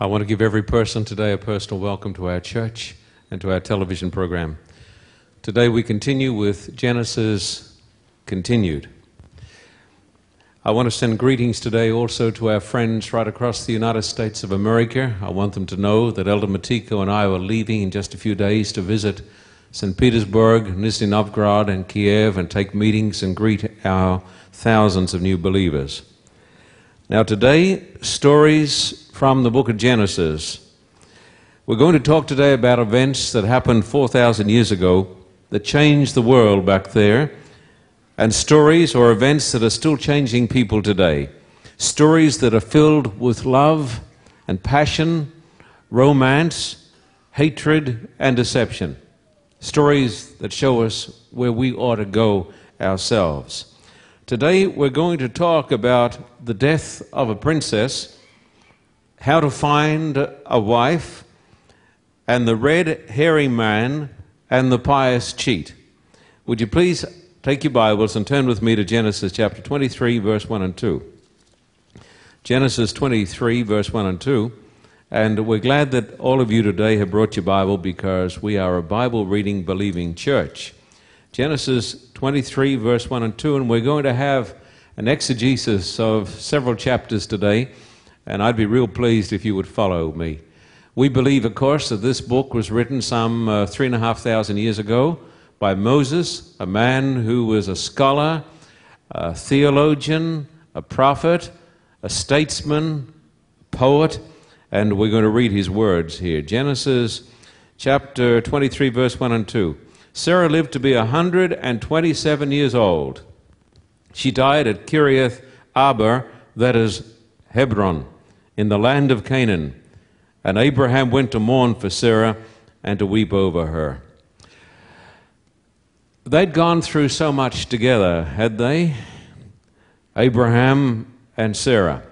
I want to give every person today a personal welcome to our church and to our television program. Today we continue with Genesis Continued. I want to send greetings today also to our friends right across the United States of America. I want them to know that Elder Matiko and I are leaving in just a few days to visit St. Petersburg, Nizhny Novgorod, and Kiev and take meetings and greet our thousands of new believers. Now, today, stories from the book of Genesis. We're going to talk today about events that happened 4,000 years ago that changed the world back there, and stories or events that are still changing people today. Stories that are filled with love and passion, romance, hatred, and deception. Stories that show us where we ought to go ourselves. Today we're going to talk about the death of a princess, how to find a wife, and the red hairy man and the pious cheat. Would you please take your Bibles and turn with me to Genesis chapter 23, verse 1 and 2. Genesis 23, verse 1 and 2. And we're glad that all of you today have brought your Bible because we are a Bible reading, believing church. Genesis 23, verse 1 and 2, and we're going to have an exegesis of several chapters today, and I'd be real pleased if you would follow me. We believe, of course, that this book was written some uh, three and a half thousand years ago by Moses, a man who was a scholar, a theologian, a prophet, a statesman, a poet and we're going to read his words here. Genesis chapter 23, verse 1 and 2. Sarah lived to be 127 years old. She died at Kiriath Arba, that is Hebron, in the land of Canaan. And Abraham went to mourn for Sarah and to weep over her. They'd gone through so much together, had they? Abraham and Sarah.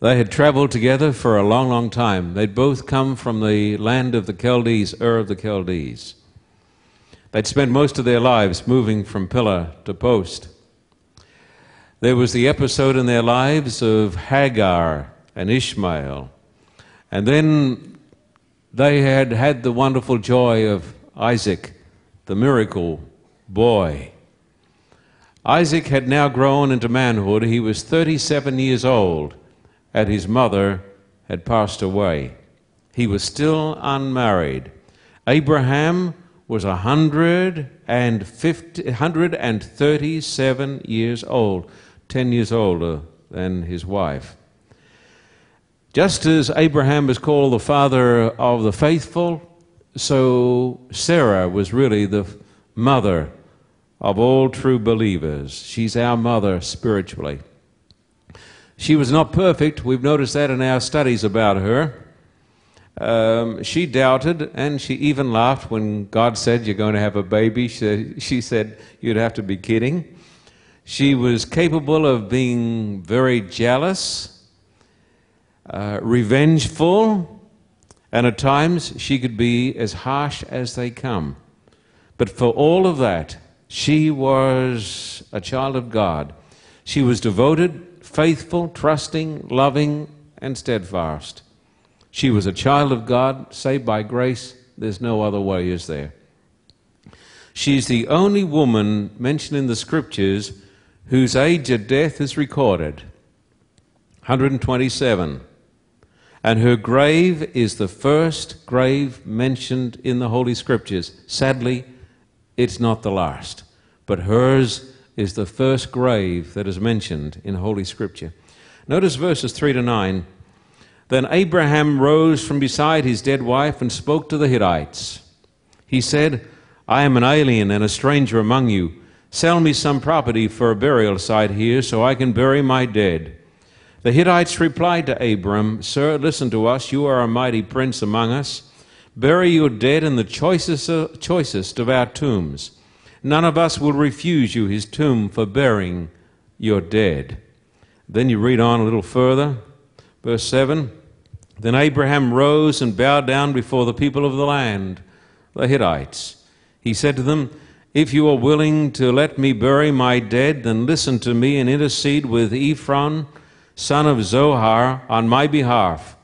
They had traveled together for a long, long time. They'd both come from the land of the Chaldees, Ur of the Chaldees. They'd spent most of their lives moving from pillar to post. There was the episode in their lives of Hagar and Ishmael. And then they had had the wonderful joy of Isaac, the miracle boy. Isaac had now grown into manhood. He was 37 years old and his mother had passed away. He was still unmarried. Abraham was 150, 137 years old, 10 years older than his wife. Just as Abraham is called the father of the faithful, so Sarah was really the mother of all true believers. She's our mother spiritually. She was not perfect. We've noticed that in our studies about her. Um, she doubted and she even laughed when God said, You're going to have a baby. She, she said, You'd have to be kidding. She was capable of being very jealous, uh, revengeful, and at times she could be as harsh as they come. But for all of that, she was a child of God. She was devoted faithful, trusting, loving, and steadfast. She was a child of God, saved by grace. There's no other way, is there? She's the only woman mentioned in the scriptures whose age of death is recorded 127. And her grave is the first grave mentioned in the Holy Scriptures. Sadly, it's not the last, but hers is the first grave that is mentioned in Holy Scripture. Notice verses 3 to 9. Then Abraham rose from beside his dead wife and spoke to the Hittites. He said, I am an alien and a stranger among you. Sell me some property for a burial site here so I can bury my dead. The Hittites replied to Abram, Sir, listen to us. You are a mighty prince among us. Bury your dead in the choicest, uh, choicest of our tombs. None of us will refuse you his tomb for burying your dead. Then you read on a little further, verse 7. Then Abraham rose and bowed down before the people of the land, the Hittites. He said to them, If you are willing to let me bury my dead, then listen to me and intercede with Ephron, son of Zohar, on my behalf.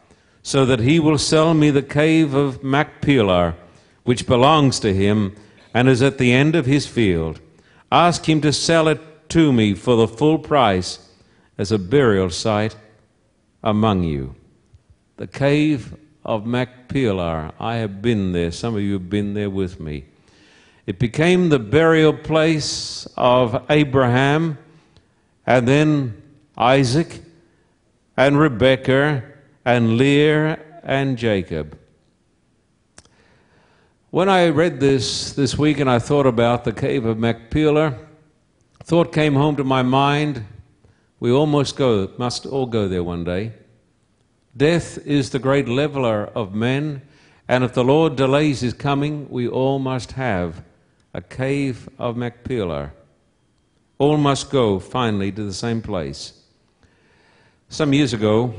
so that he will sell me the cave of Machpelah, which belongs to him and is at the end of his field. Ask him to sell it to me for the full price as a burial site among you. The cave of Machpelah. I have been there. Some of you have been there with me. It became the burial place of Abraham and then Isaac and Rebekah and Leah and Jacob. When I read this this week and I thought about the cave of Machpelah, thought came home to my mind. We almost go, must all go there one day. Death is the great leveler of men, and if the Lord delays his coming, we all must have a cave of Machpelah. All must go finally to the same place. Some years ago,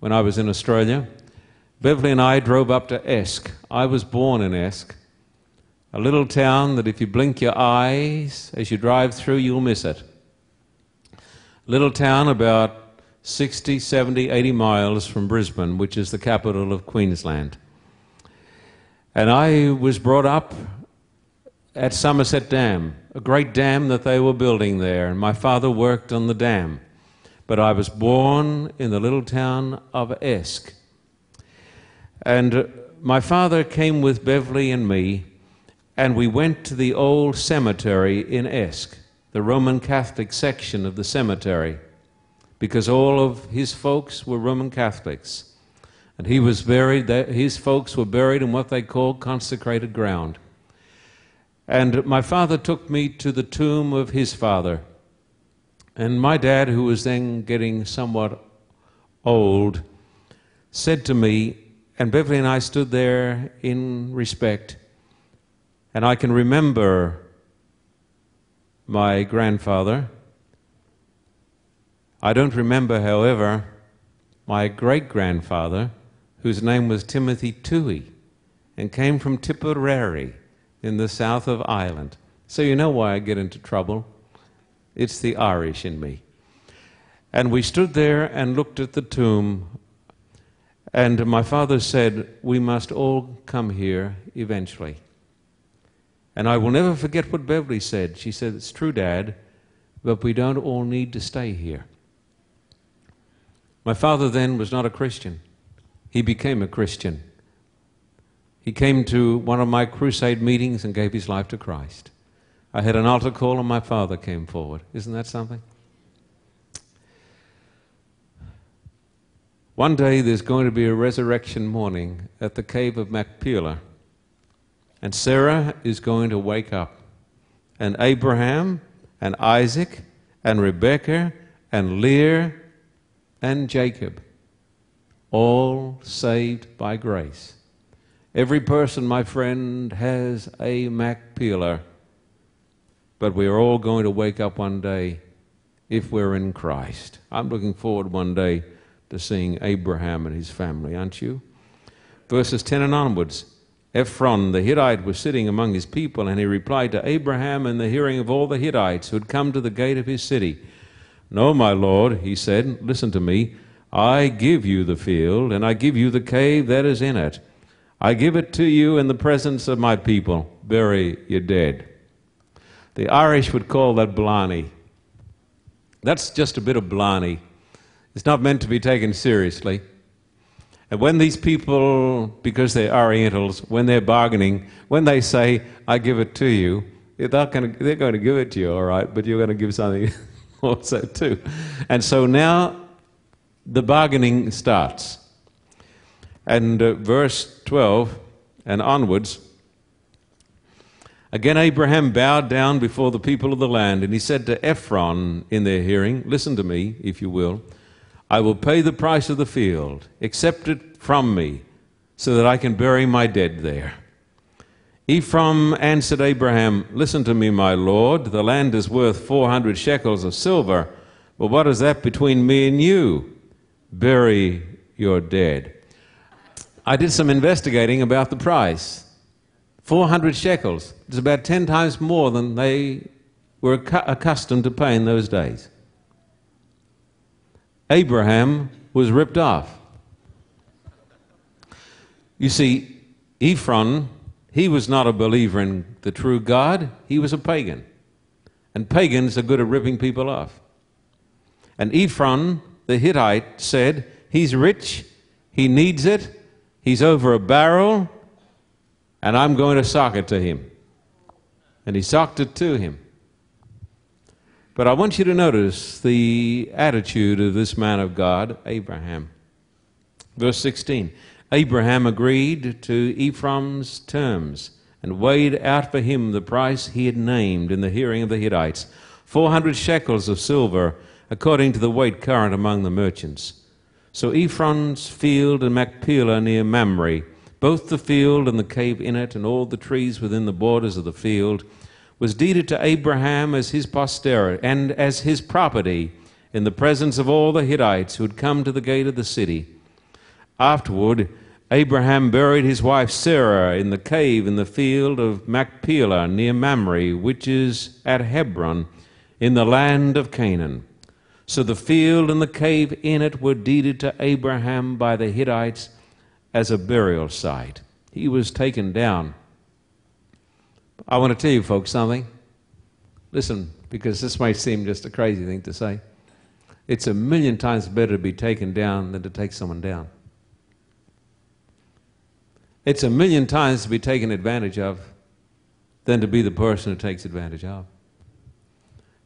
when I was in Australia, Beverly and I drove up to Esk. I was born in Esk, a little town that if you blink your eyes as you drive through, you'll miss it. Little town about 60, 70, 80 miles from Brisbane, which is the capital of Queensland. And I was brought up at Somerset Dam, a great dam that they were building there, and my father worked on the dam. But I was born in the little town of Esk. And my father came with Beverly and me, and we went to the old cemetery in Esk, the Roman Catholic section of the cemetery, because all of his folks were Roman Catholics. And he was buried, his folks were buried in what they called consecrated ground. And my father took me to the tomb of his father. And my dad, who was then getting somewhat old, said to me, and Beverly and I stood there in respect, and I can remember my grandfather. I don't remember, however, my great grandfather, whose name was Timothy Toohey, and came from Tipperary in the south of Ireland. So you know why I get into trouble. It's the Irish in me. And we stood there and looked at the tomb, and my father said, We must all come here eventually. And I will never forget what Beverly said. She said, It's true, Dad, but we don't all need to stay here. My father then was not a Christian. He became a Christian he came to one of my crusade meetings and gave his life to Christ. I had an altar call and my father came forward. Isn't that something? One day there's going to be a resurrection morning at the cave of Machpelah, and Sarah is going to wake up, and Abraham and Isaac and Rebekah and Leah and Jacob, all saved by grace. Every person, my friend, has a Machpelah. But we are all going to wake up one day if we're in Christ. I'm looking forward one day to seeing Abraham and his family, aren't you? Verses 10 and onwards. Ephron the Hittite was sitting among his people, and he replied to Abraham in the hearing of all the Hittites who had come to the gate of his city. No, my lord, he said, listen to me. I give you the field, and I give you the cave that is in it. I give it to you in the presence of my people. Bury your dead. The Irish would call that blarney. That's just a bit of blarney. It's not meant to be taken seriously. And when these people, because they're Orientals, when they're bargaining, when they say, I give it to you, they're going, to, they're going to give it to you, all right, but you're going to give something also too. And so now the bargaining starts. And uh, verse 12 and onwards, again Abraham bowed down before the people of the land, and he said to Ephron in their hearing, Listen to me, if you will. I will pay the price of the field. Accept it from me, so that I can bury my dead there. Ephron answered Abraham, Listen to me, my lord. The land is worth 400 shekels of silver. But what is that between me and you? Bury your dead. I did some investigating about the price 400 shekels. It's about 10 times more than they were accustomed to pay in those days. Abraham was ripped off. You see, Ephron, he was not a believer in the true God, he was a pagan. And pagans are good at ripping people off. And Ephron, the Hittite, said, He's rich, he needs it, he's over a barrel, and I'm going to sock it to him. And he socked it to him. But I want you to notice the attitude of this man of God, Abraham. Verse 16 Abraham agreed to Ephraim's terms and weighed out for him the price he had named in the hearing of the Hittites 400 shekels of silver, according to the weight current among the merchants. So Ephron's field and Machpelah near Mamre, both the field and the cave in it, and all the trees within the borders of the field, was deeded to Abraham as his posterity and as his property in the presence of all the Hittites who had come to the gate of the city. Afterward, Abraham buried his wife Sarah in the cave in the field of Machpelah near Mamre, which is at Hebron, in the land of Canaan. So the field and the cave in it were deeded to Abraham by the Hittites as a burial site. He was taken down I want to tell you folks something. Listen, because this might seem just a crazy thing to say. It's a million times better to be taken down than to take someone down. It's a million times to be taken advantage of than to be the person who takes advantage of.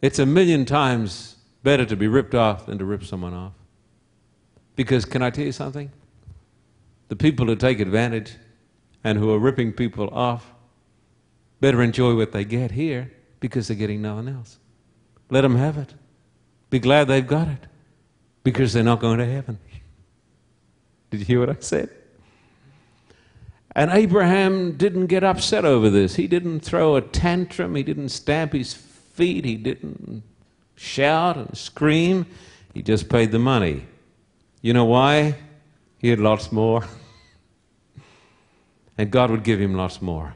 It's a million times better to be ripped off than to rip someone off. Because, can I tell you something? The people who take advantage and who are ripping people off better enjoy what they get here because they're getting nothing else. Let them have it. Be glad they've got it because they're not going to heaven. Did you hear what I said? And Abraham didn't get upset over this. He didn't throw a tantrum. He didn't stamp his feet. He didn't shout and scream. He just paid the money. You know why? He had lots more. and God would give him lots more.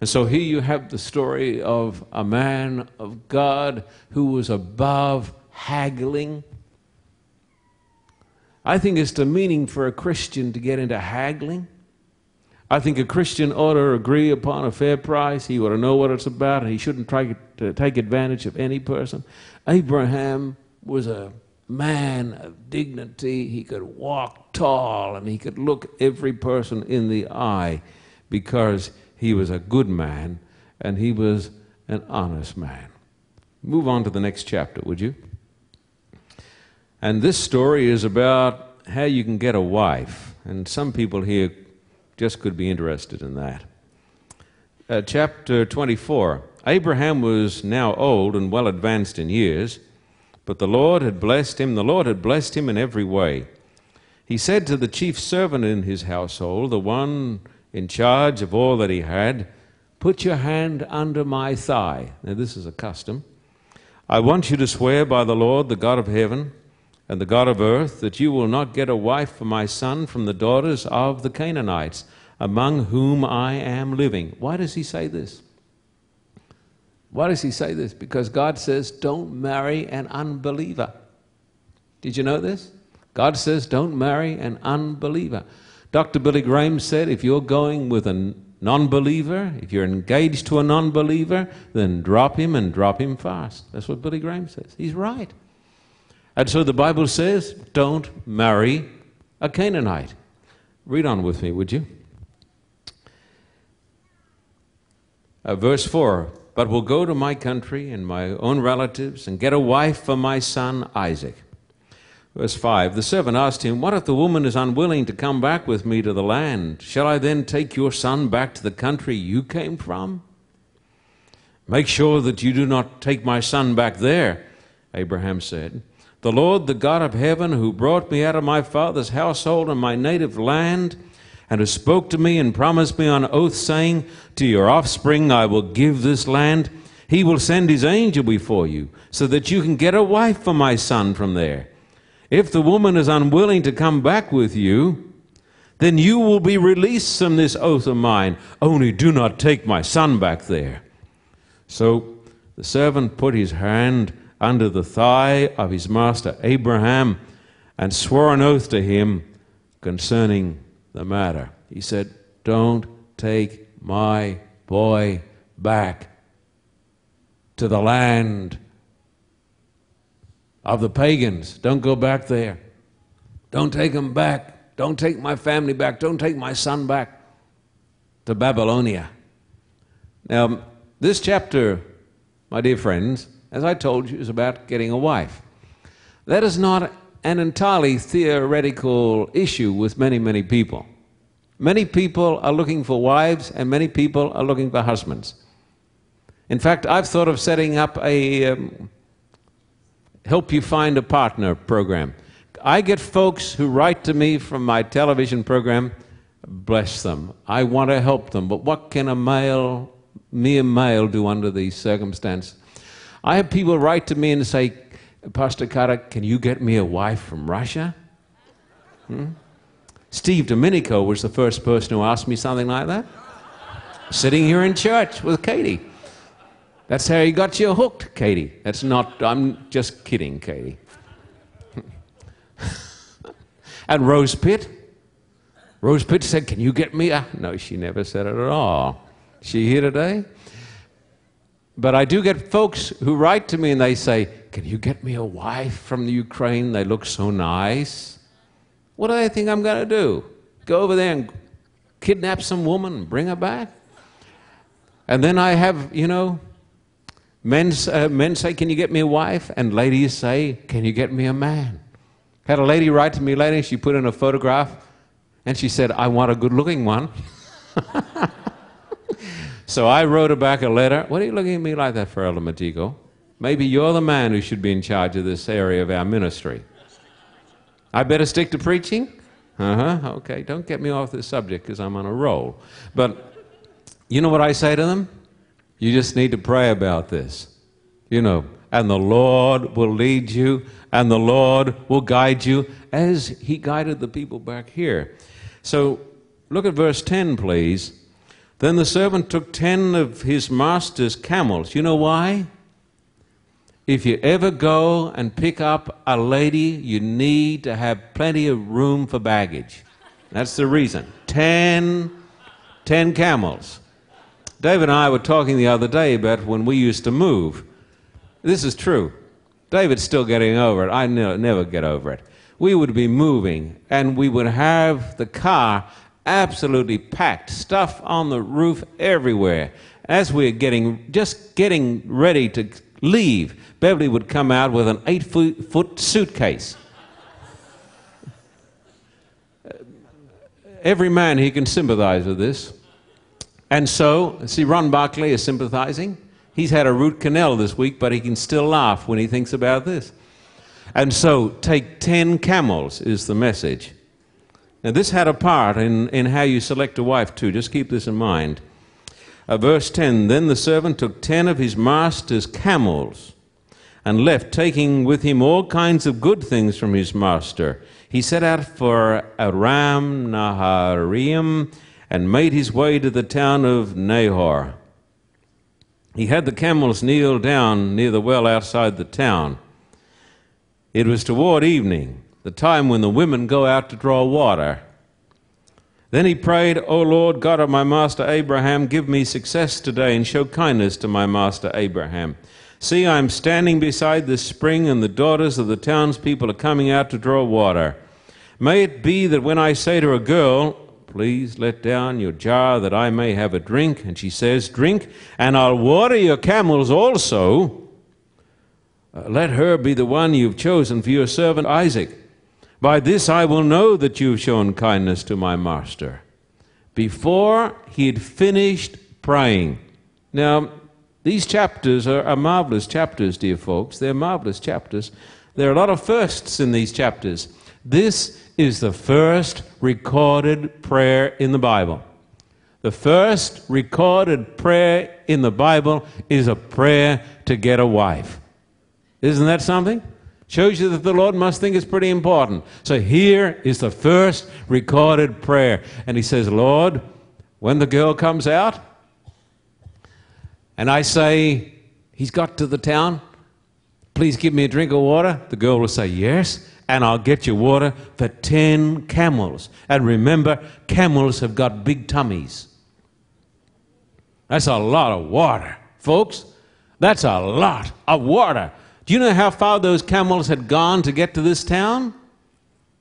And so here you have the story of a man of God who was above haggling. I think it's the meaning for a Christian to get into haggling. I think a Christian ought to agree upon a fair price. He ought to know what it's about, he shouldn't try to take advantage of any person. Abraham was a man of dignity. He could walk tall, and he could look every person in the eye because he was a good man and he was an honest man. Move on to the next chapter, would you? And this story is about how you can get a wife. And some people here just could be interested in that. Uh, chapter 24 Abraham was now old and well advanced in years, but the Lord had blessed him. The Lord had blessed him in every way. He said to the chief servant in his household, the one in charge of all that he had, Put your hand under my thigh. Now, this is a custom. I want you to swear by the Lord, the God of heaven and the God of earth, that you will not get a wife for my son from the daughters of the Canaanites, among whom I am living. Why does he say this? Why does he say this? Because God says, don't marry an unbeliever. Did you know this? God says, don't marry an unbeliever. Dr. Billy Graham said if you're going with a non believer, if you're engaged to a non believer, then drop him and drop him fast. That's what Billy Graham says. He's right. And so the Bible says don't marry a Canaanite. Read on with me, would you? Uh, verse 4 But will go to my country and my own relatives and get a wife for my son Isaac. Verse 5 The servant asked him, What if the woman is unwilling to come back with me to the land? Shall I then take your son back to the country you came from? Make sure that you do not take my son back there, Abraham said. The Lord, the God of heaven, who brought me out of my father's household and my native land, and who spoke to me and promised me on oath, saying, To your offspring I will give this land, he will send his angel before you, so that you can get a wife for my son from there. If the woman is unwilling to come back with you, then you will be released from this oath of mine. Only do not take my son back there. So the servant put his hand under the thigh of his master Abraham and swore an oath to him concerning the matter? He said, Don't take my boy back to the land of the pagans. Don't go back there. Don't take him back. Don't take my family back. Don't take my son back to Babylonia. Now, this chapter, my dear friends, as I told you, is about getting a wife. That is not an entirely theoretical issue with many, many people. Many people are looking for wives, and many people are looking for husbands. In fact, I've thought of setting up a um, help you find a partner program. I get folks who write to me from my television program, bless them. I want to help them, but what can a male, mere male, do under these circumstances? I have people write to me and say, Pastor Carter, can you get me a wife from Russia? Hmm? Steve Domenico was the first person who asked me something like that. Sitting here in church with Katie. That's how he got you hooked, Katie. That's not, I'm just kidding, Katie. and Rose Pitt. Rose Pitt said, Can you get me a. No, she never said it at all. She here today? But I do get folks who write to me and they say, Can you get me a wife from the Ukraine? They look so nice. What do they think I'm going to do? Go over there and kidnap some woman and bring her back? And then I have, you know, men, uh, men say, Can you get me a wife? And ladies say, Can you get me a man? Had a lady write to me later, she put in a photograph and she said, I want a good looking one. So I wrote her back a letter. What are you looking at me like that for, Elder Matigo? Maybe you're the man who should be in charge of this area of our ministry. I better stick to preaching? Uh huh. Okay, don't get me off this subject because I'm on a roll. But you know what I say to them? You just need to pray about this. You know, and the Lord will lead you, and the Lord will guide you as He guided the people back here. So look at verse 10, please. Then the servant took ten of his master's camels. You know why? If you ever go and pick up a lady, you need to have plenty of room for baggage. That's the reason. Ten, ten camels. David and I were talking the other day about when we used to move. This is true. David's still getting over it. I never get over it. We would be moving, and we would have the car absolutely packed, stuff on the roof everywhere. As we we're getting, just getting ready to leave, Beverly would come out with an eight foot, foot suitcase. Every man he can sympathize with this. And so, see, Ron Barkley is sympathizing. He's had a root canal this week, but he can still laugh when he thinks about this. And so, take 10 camels is the message. Now, this had a part in, in how you select a wife, too. Just keep this in mind. Uh, verse 10 Then the servant took ten of his master's camels and left, taking with him all kinds of good things from his master. He set out for Aram Naharaim and made his way to the town of Nahor. He had the camels kneel down near the well outside the town. It was toward evening the time when the women go out to draw water. Then he prayed, O Lord God of my master Abraham, give me success today and show kindness to my master Abraham. See, I am standing beside this spring, and the daughters of the townspeople are coming out to draw water. May it be that when I say to a girl, Please let down your jar that I may have a drink, and she says, Drink, and I'll water your camels also, uh, let her be the one you've chosen for your servant Isaac. By this I will know that you've shown kindness to my master. Before he had finished praying. Now, these chapters are, are marvelous chapters, dear folks. They're marvelous chapters. There are a lot of firsts in these chapters. This is the first recorded prayer in the Bible. The first recorded prayer in the Bible is a prayer to get a wife. Isn't that something? Shows you that the Lord must think it's pretty important. So here is the first recorded prayer. And he says, Lord, when the girl comes out, and I say, He's got to the town, please give me a drink of water, the girl will say, Yes. and I'll get you water for 10 camels. And remember, camels have got big tummies. That's a lot of water, folks. That's a lot of water. Do you know how far those camels had gone to get to this town?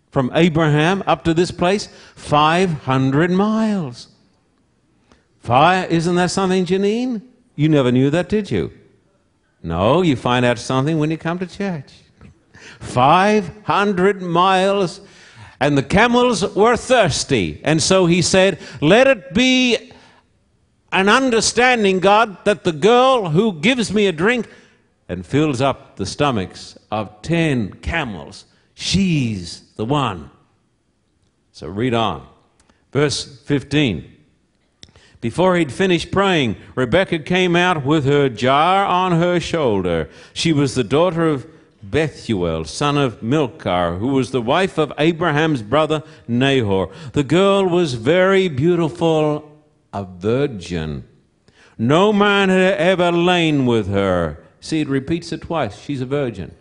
From Abraham up to this place? 500 miles. Fire, isn't that something, Janine? You never knew that, did you? No, you find out something when you come to church. 500 miles, and the camels were thirsty. And so he said, Let it be an understanding, God, that the girl who gives me a drink and fills up the stomachs of 10 camels, she's the one. So read on. Verse 15. Before he'd finished praying, Rebekah came out with her jar on her shoulder. She was the daughter of Bethuel, son of Milcah, who was the wife of Abraham's brother Nahor. The girl was very beautiful, a virgin. No man had ever lain with her. See, it repeats it twice. She's a virgin.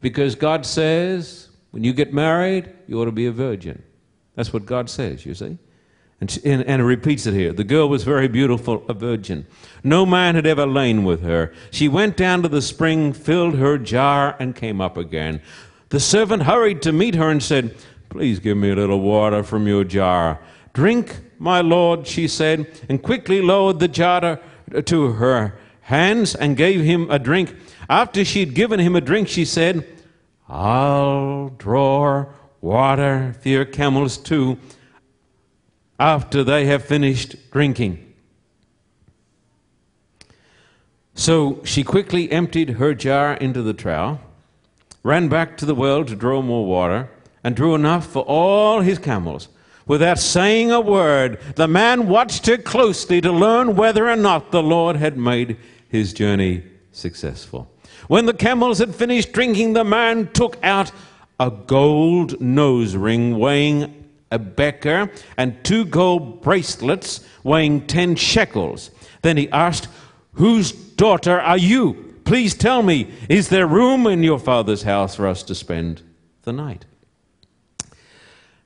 Because God says, when you get married, you ought to be a virgin. That's what God says, you see. And, she, and, and, it repeats it here. The girl was very beautiful, a virgin. No man had ever lain with her. She went down to the spring, filled her jar, and came up again. The servant hurried to meet her and said, Please give me a little water from your jar. Drink, my lord, she said, and quickly lowered the jar to her hands and gave him a drink. After she'd given him a drink, she said, I'll draw water for your camels too after they have finished drinking. So she quickly emptied her jar into the trough, ran back to the well to draw more water, and drew enough for all his camels. Without saying a word, the man watched her closely to learn whether or not the Lord had made his journey successful. When the camels had finished drinking, the man took out a gold nose ring weighing a beka, and two gold bracelets weighing ten shekels. Then he asked, Whose daughter are you? Please tell me, is there room in your father's house for us to spend the night?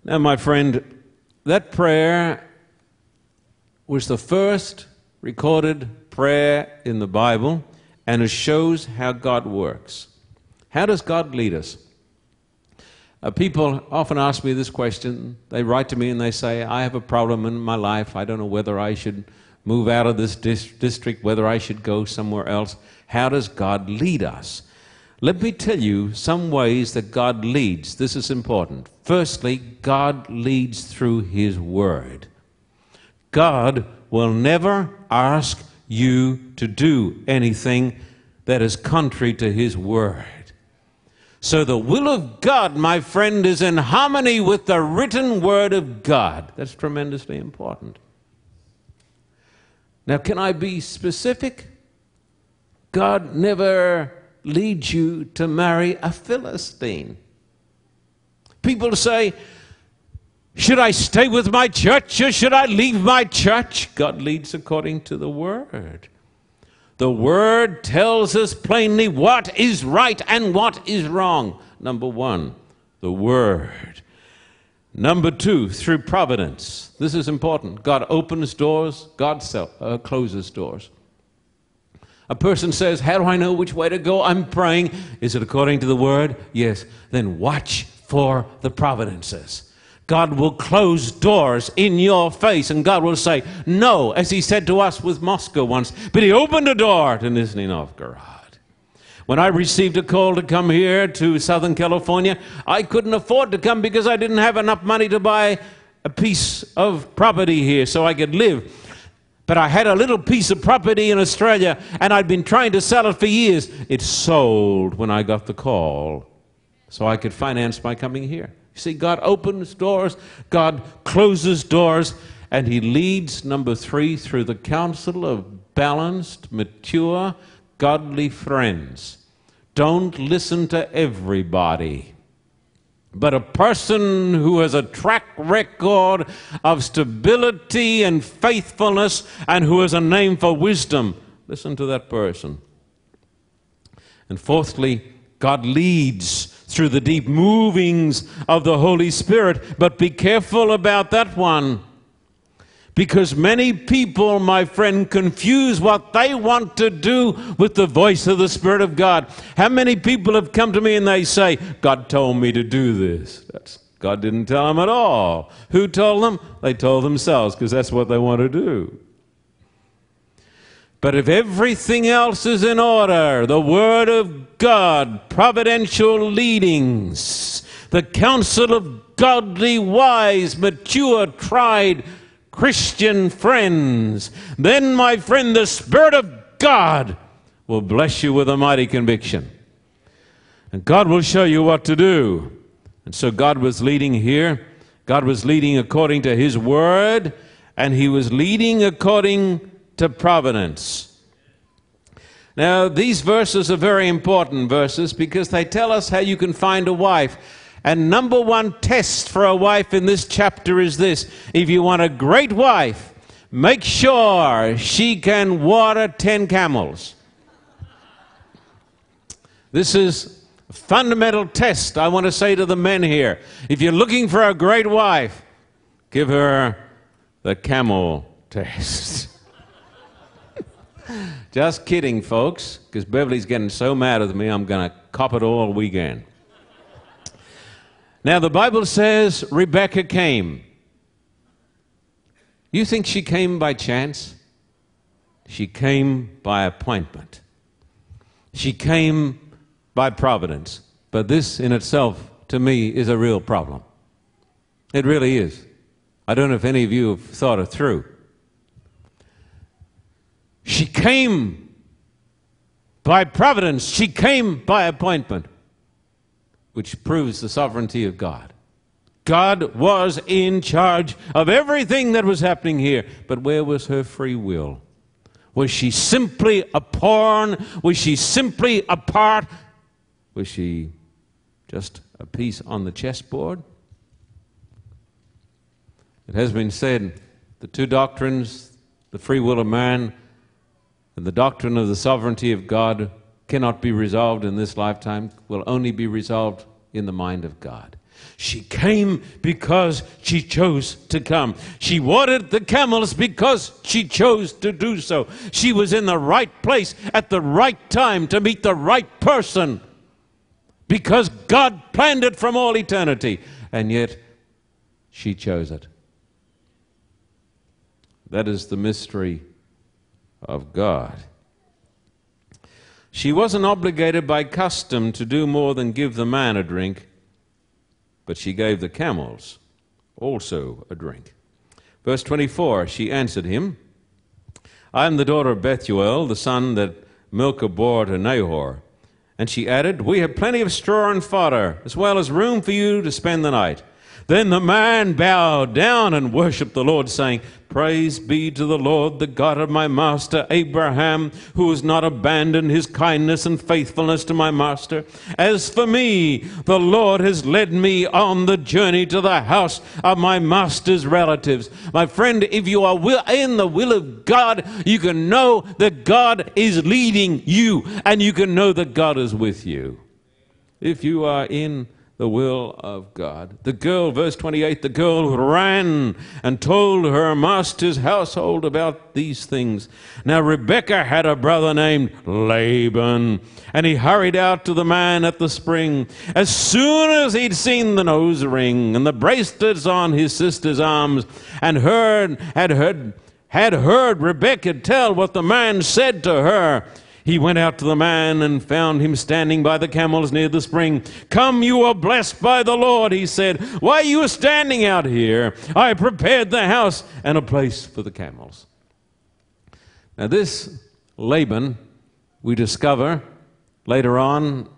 Now, my friend, that prayer was the first recorded prayer in the Bible, and it shows how God works. How does God lead us? Uh, people often ask me this question. They write to me and they say, I have a problem in my life. I don't know whether I should move out of this dis- district, whether I should go somewhere else. How does God lead us? Let me tell you some ways that God leads. This is important. Firstly, God leads through His Word. God will never ask you to do anything that is contrary to His Word. So the will of God, my friend, is in harmony with the written word of God. That's tremendously important. Now, can I be specific? God never leads you to marry a Philistine. People say, Should I stay with my church or should I leave my church? God leads according to the word. The Word tells us plainly what is right and what is wrong. Number one, the Word. Number two, through providence. This is important. God opens doors, God uh, closes doors. A person says, How do I know which way to go? I'm praying. Is it according to the Word? Yes. Then watch for the providences. God will close doors in your face and God will say, No, as He said to us with Moscow once, but He opened a door to Nizhny Novgorod. When I received a call to come here to Southern California, I couldn't afford to come because I didn't have enough money to buy a piece of property here so I could live. But I had a little piece of property in Australia and I'd been trying to sell it for years. It sold when I got the call so I could finance my coming here. You see, God opens doors, God closes doors, and He leads, number three, through the counsel of balanced, mature, godly friends. Don't listen to everybody. But a person who has a track record of stability and faithfulness and who has a name for wisdom, listen to that person. And fourthly, God leads through the deep movings of the Holy Spirit. But be careful about that one. Because many people, my friend, confuse what they want to do with the voice of the Spirit of God. How many people have come to me and they say, God told me to do this? That's, God didn't tell them at all. Who told them? They told themselves because that's what they want to do. But if everything else is in order, the Word of God, providential leadings, the counsel of godly, wise, mature, tried, Christian friends, then, my friend, the Spirit of God will bless you with a mighty conviction. And God will show you what to do. And so God was leading here. God was leading according to His Word, and He was leading according to providence. Now, these verses are very important verses because they tell us how you can find a wife. And number one test for a wife in this chapter is this if you want a great wife, make sure she can water 10 camels. This is a fundamental test I want to say to the men here. If you're looking for a great wife, give her the camel test. Just kidding, folks, because Beverly's getting so mad with me, I'm going to cop it all weekend. Now, the Bible says Rebekah came. You think she came by chance? She came by appointment. She came by providence. But this in itself, to me, is a real problem. It really is. I don't know if any of you have thought it through. She came by providence, she came by appointment which proves the sovereignty of God. God was in charge of everything that was happening here, but where was her free will? Was she simply a pawn? Was she simply a part? Was she just a piece on the chessboard? It has been said the two doctrines, the free will of man and the doctrine of the sovereignty of God, cannot be resolved in this lifetime, will only be resolved in the mind of God. She came because she chose to come. She watered the camels because she chose to do so. She was in the right place at the right time to meet the right person because God planned it from all eternity. And yet, she chose it. That is the mystery of God. She wasn't obligated by custom to do more than give the man a drink, but she gave the camels also a drink. Verse 24 She answered him, I am the daughter of Bethuel, the son that Milcah bore to Nahor. And she added, We have plenty of straw and fodder, as well as room for you to spend the night. Then the man bowed down and worshipped the Lord, saying, Praise be to the Lord, the God of my master Abraham, who has not abandoned his kindness and faithfulness to my master. As for me, the Lord has led me on the journey to the house of my master's relatives. My friend, if you are in the will of God, you can know that God is leading you, and you can know that God is with you. If you are in the will of God. The girl, verse 28, the girl ran and told her master's household about these things. Now Rebekah had a brother named Laban, and he hurried out to the man at the spring. As soon as he'd seen the nose ring and the bracelets on his sister's arms, and heard, had heard, had heard Rebekah tell what the man said to her, he went out to the man and found him standing by the camels near the spring. Come, you are blessed by the Lord, he said. Why are you standing out here? I prepared the house and a place for the camels. Now, this Laban, we discover later on,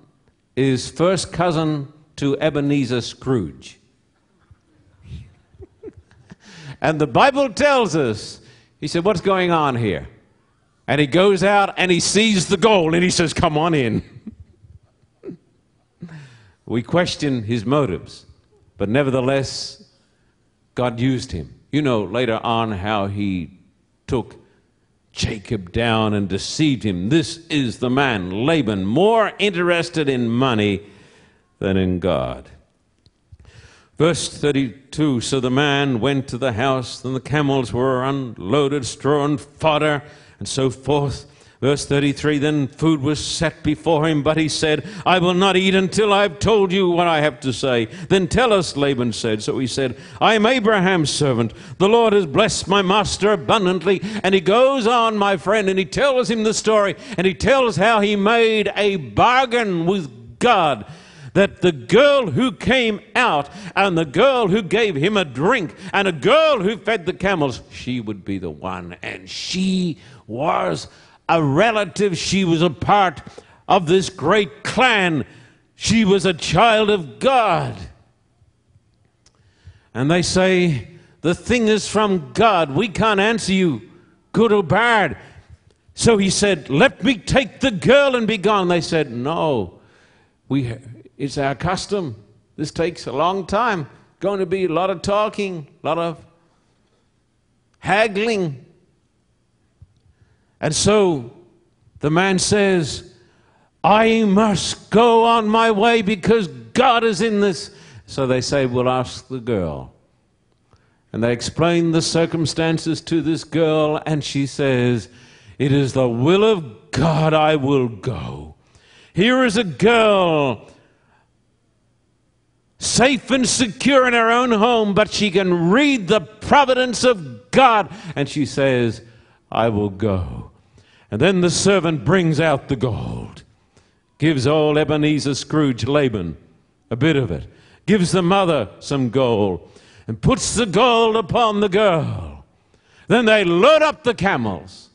is first cousin to Ebenezer Scrooge. and the Bible tells us, he said, What's going on here? And he goes out and he sees the goal and he says, Come on in. we question his motives, but nevertheless, God used him. You know later on how he took Jacob down and deceived him. This is the man, Laban, more interested in money than in God. Verse 32 So the man went to the house, and the camels were unloaded, straw and fodder, and so forth. Verse 33 Then food was set before him, but he said, I will not eat until I have told you what I have to say. Then tell us, Laban said. So he said, I am Abraham's servant. The Lord has blessed my master abundantly. And he goes on, my friend, and he tells him the story, and he tells how he made a bargain with God that the girl who came out and the girl who gave him a drink and a girl who fed the camels, she would be the one. And she was a relative, she was a part of this great clan. She was a child of God. And they say, The thing is from God. We can't answer you, good or bad. So he said, Let me take the girl and be gone. They said, No, we, it's our custom. This takes a long time. Going to be a lot of talking, a lot of haggling. And so the man says, I must go on my way because God is in this. So they say, We'll ask the girl. And they explain the circumstances to this girl, and she says, It is the will of God I will go. Here is a girl safe and secure in her own home, but she can read the providence of God. And she says, I will go. And then the servant brings out the gold, gives old Ebenezer Scrooge Laban a bit of it, gives the mother some gold, and puts the gold upon the girl. Then they load up the camels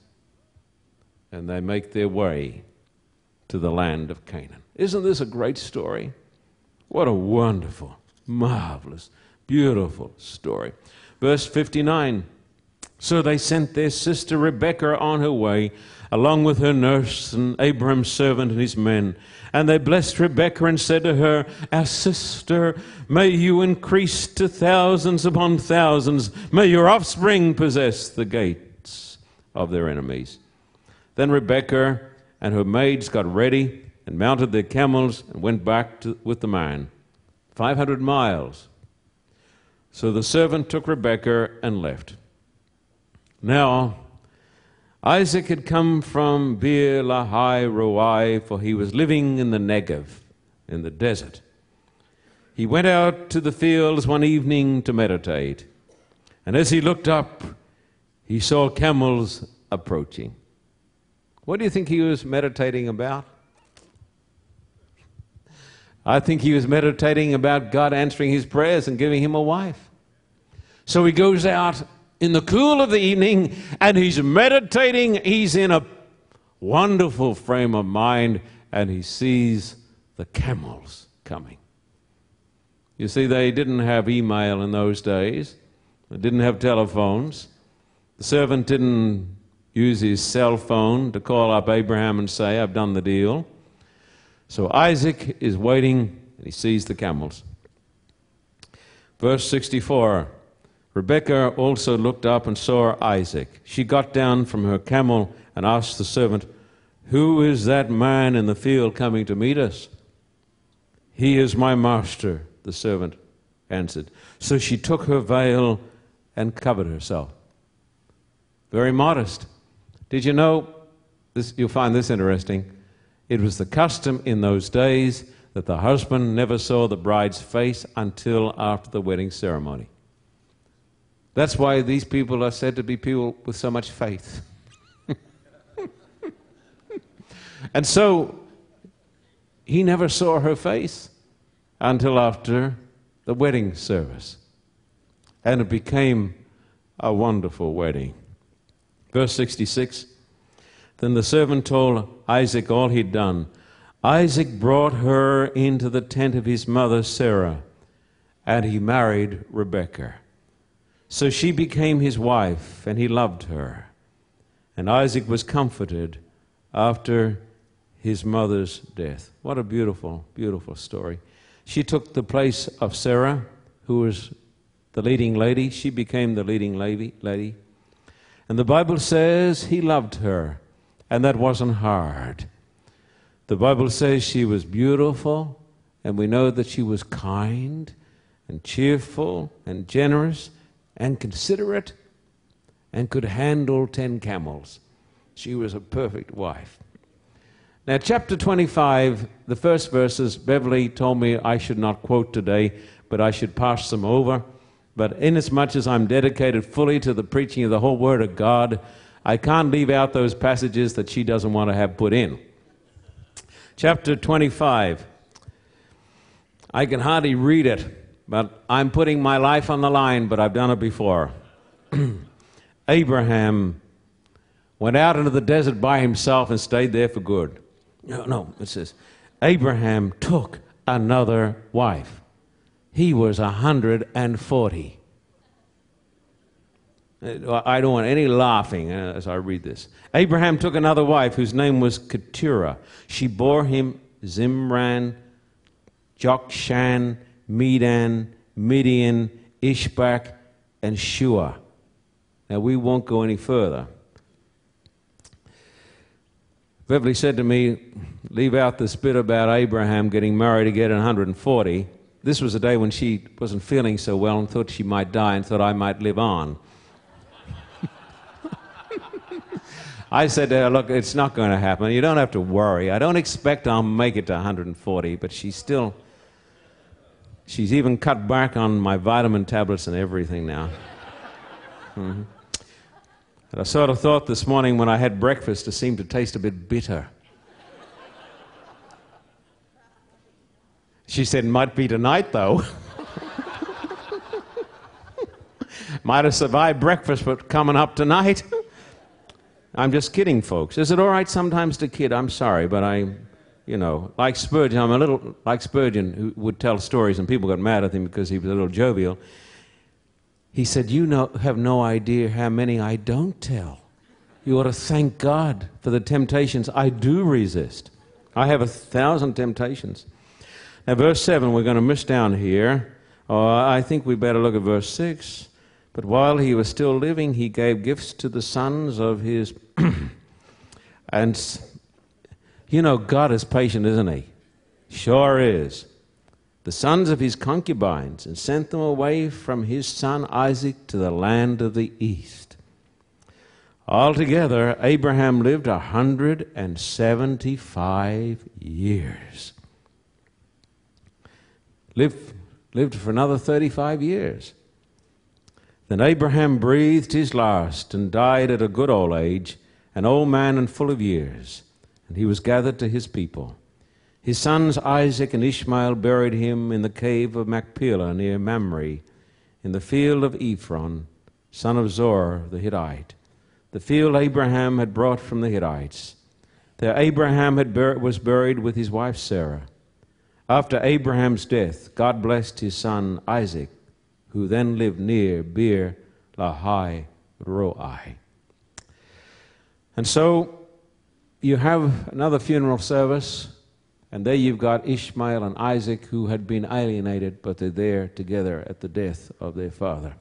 and they make their way to the land of Canaan. Isn't this a great story? What a wonderful, marvelous, beautiful story. Verse 59 So they sent their sister Rebekah on her way, along with her nurse and Abraham's servant and his men. And they blessed Rebekah and said to her, Our sister, may you increase to thousands upon thousands. May your offspring possess the gates of their enemies. Then Rebekah and her maids got ready and mounted their camels and went back to, with the man. 500 miles. So the servant took Rebekah and left. Now, Isaac had come from Beer Lahai Roi, for he was living in the Negev, in the desert. He went out to the fields one evening to meditate, and as he looked up, he saw camels approaching. What do you think he was meditating about? I think he was meditating about God answering his prayers and giving him a wife. So he goes out in the cool of the evening and he's meditating. He's in a wonderful frame of mind and he sees the camels coming. You see, they didn't have email in those days, they didn't have telephones. The servant didn't use his cell phone to call up Abraham and say, I've done the deal. So Isaac is waiting and he sees the camels. Verse 64 Rebekah also looked up and saw Isaac. She got down from her camel and asked the servant, Who is that man in the field coming to meet us? He is my master, the servant answered. So she took her veil and covered herself. Very modest. Did you know? This, you'll find this interesting. It was the custom in those days that the husband never saw the bride's face until after the wedding ceremony. That's why these people are said to be people with so much faith. and so he never saw her face until after the wedding service. And it became a wonderful wedding. Verse 66 then the servant told Isaac all he'd done. Isaac brought her into the tent of his mother Sarah, and he married Rebekah. So she became his wife, and he loved her. And Isaac was comforted after his mother's death. What a beautiful, beautiful story. She took the place of Sarah, who was the leading lady. She became the leading lady. And the Bible says he loved her and that wasn't hard. The Bible says she was beautiful and we know that she was kind and cheerful and generous and considerate and could handle 10 camels. She was a perfect wife. Now, chapter 25, the first verses, Beverly told me I should not quote today, but I should pass them over. But inasmuch as I'm dedicated fully to the preaching of the whole Word of God, I can't leave out those passages that she doesn't want to have put in. Chapter 25. I can hardly read it, but I'm putting my life on the line, but I've done it before. Abraham went out into the desert by himself and stayed there for good. No, no, it says, Abraham took another wife. He was 140. I don't want any laughing uh, as I read this. Abraham took another wife whose name was Keturah. She bore him Zimran, Jokshan, Medan, Midian, Ishbak, and Shuah. Now, we won't go any further. Beverly said to me, Leave out this bit about Abraham getting married again at 140. This was a day when she wasn't feeling so well and thought she might die and thought I might live on. I said to her, Look, it's not going to happen. You don't have to worry. I don't expect I'll make it to 140, but she's still. She's even cut back on my vitamin tablets and everything now. Mm-hmm. And I sort of thought this morning when I had breakfast, it seemed to taste a bit bitter. She said, Might be tonight, though. Might have survived breakfast, but coming up tonight. I'm just kidding, folks. Is it all right sometimes to kid? I'm sorry, but I, you know, like Spurgeon, I'm a little like Spurgeon, who would tell stories and people got mad at him because he was a little jovial. He said, You know, have no idea how many I don't tell. You ought to thank God for the temptations I do resist. I have a thousand temptations. Now, verse 7, we're going to miss down here. Oh, I think we better look at verse 6. But while he was still living, he gave gifts to the sons of his. and, you know, God is patient, isn't he? Sure is the sons of his concubines and sent them away from his son Isaac to the land of the east. Altogether, Abraham lived a 175 years. Lived, lived for another 35 years. Then Abraham breathed his last and died at a good old age, an old man and full of years, and he was gathered to his people. His sons Isaac and Ishmael buried him in the cave of Machpelah near Mamre, in the field of Ephron, son of Zohar the Hittite, the field Abraham had brought from the Hittites. There Abraham bur- was buried with his wife Sarah. After Abraham's death, God blessed his son Isaac, who then lived near Beer Lahai Roi. And so you have another funeral service and there you've got Ishmael and Isaac who had been alienated, but they're there together at the death of their father.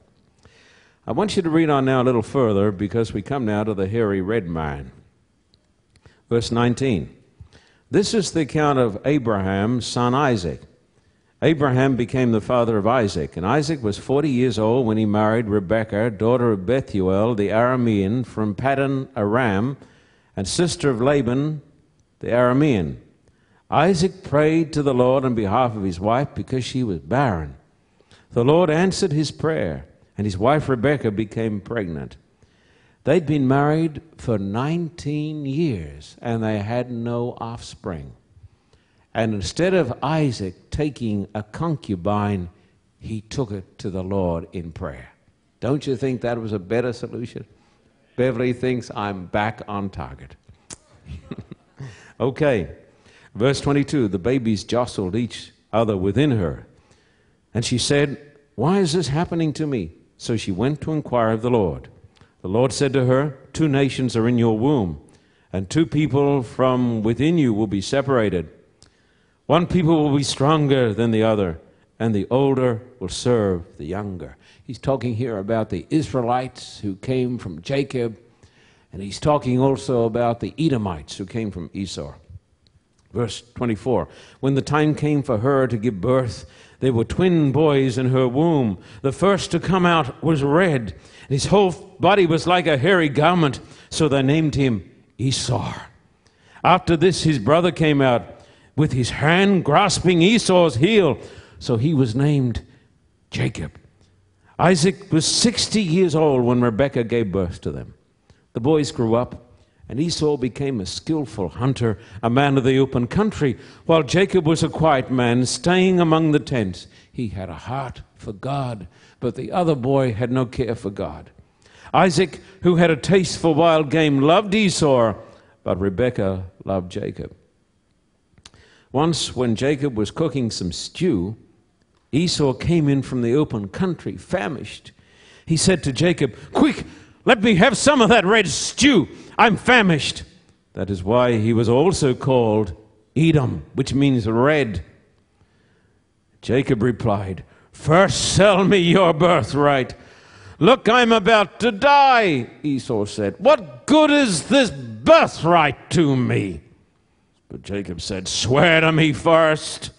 I want you to read on now a little further because we come now to the hairy red man. Verse 19. This is the account of Abraham's son Isaac. Abraham became the father of Isaac, and Isaac was 40 years old when he married Rebekah, daughter of Bethuel the Aramean from Paddan Aram, and sister of Laban the Aramean. Isaac prayed to the Lord on behalf of his wife because she was barren. The Lord answered his prayer, and his wife Rebekah became pregnant. They'd been married for 19 years, and they had no offspring. And instead of Isaac taking a concubine, he took it to the Lord in prayer. Don't you think that was a better solution? Beverly thinks I'm back on target. okay. Verse 22 the babies jostled each other within her. And she said, Why is this happening to me? So she went to inquire of the Lord. The Lord said to her, Two nations are in your womb, and two people from within you will be separated. One people will be stronger than the other, and the older will serve the younger. He's talking here about the Israelites who came from Jacob, and he's talking also about the Edomites who came from Esau. Verse 24 When the time came for her to give birth, there were twin boys in her womb. The first to come out was red, and his whole body was like a hairy garment, so they named him Esau. After this, his brother came out with his hand grasping Esau's heel, so he was named Jacob. Isaac was 60 years old when Rebekah gave birth to them. The boys grew up and Esau became a skillful hunter, a man of the open country, while Jacob was a quiet man, staying among the tents. He had a heart for God, but the other boy had no care for God. Isaac, who had a taste for wild game, loved Esau, but Rebekah loved Jacob. Once, when Jacob was cooking some stew, Esau came in from the open country, famished. He said to Jacob, Quick, let me have some of that red stew. I'm famished. That is why he was also called Edom, which means red. Jacob replied, First sell me your birthright. Look, I'm about to die, Esau said. What good is this birthright to me? But Jacob said, Swear to me first.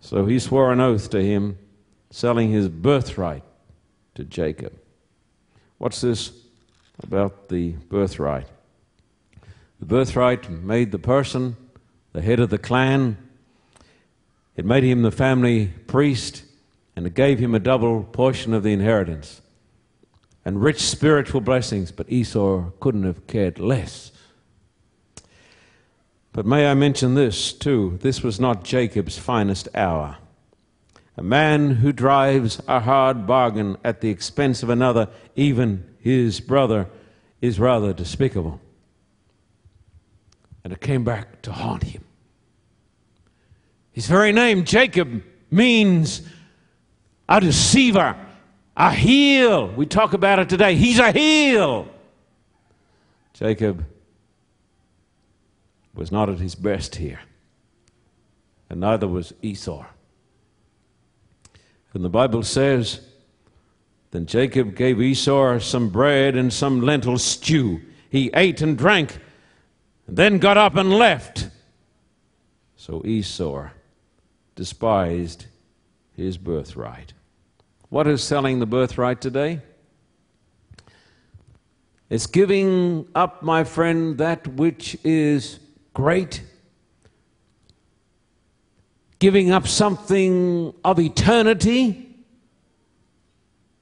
So he swore an oath to him, selling his birthright to Jacob. What's this about the birthright. The birthright made the person the head of the clan, it made him the family priest, and it gave him a double portion of the inheritance and rich spiritual blessings, but Esau couldn't have cared less. But may I mention this too? This was not Jacob's finest hour. A man who drives a hard bargain at the expense of another, even his brother, is rather despicable. And it came back to haunt him. His very name, Jacob, means a deceiver, a heel. We talk about it today. He's a heel. Jacob was not at his best here, and neither was Esau. And the Bible says, Then Jacob gave Esau some bread and some lentil stew. He ate and drank, and then got up and left. So Esau despised his birthright. What is selling the birthright today? It's giving up, my friend, that which is great giving up something of eternity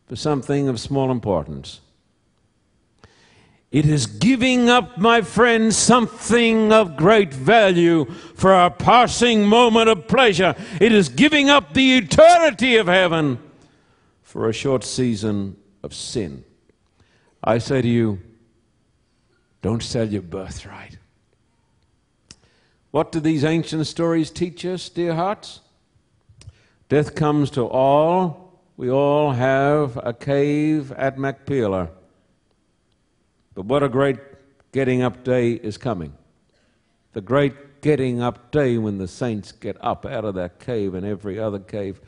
for something of small importance. It is giving up, my friends, something of great value for a passing moment of pleasure. It is giving up the eternity of heaven for a short season of sin. I say to you, don't sell your birthright. What do these ancient stories teach us, dear hearts? Death comes to all. We all have a cave at Machpelah. But what a great getting up day is coming. The great getting up day when the saints get up out of that cave and every other cave.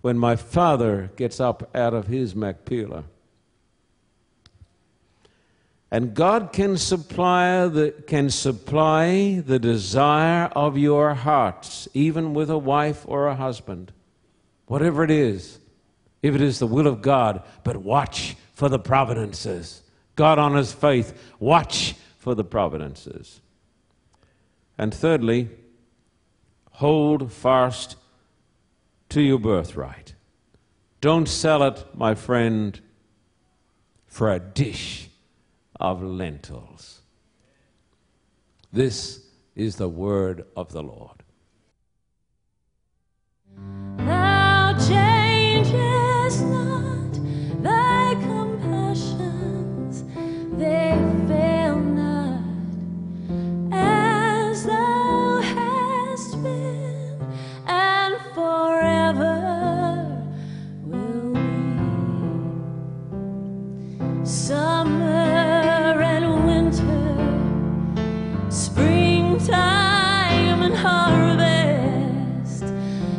When my Father gets up out of his Machpelah. And God can supply the, can supply the desire of your hearts, even with a wife or a husband, whatever it is, if it is the will of God. But watch for the providences. God honors faith. Watch for the providences. And thirdly, hold fast to your birthright. Don't sell it, my friend, for a dish of lentils. This is the word of the Lord.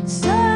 So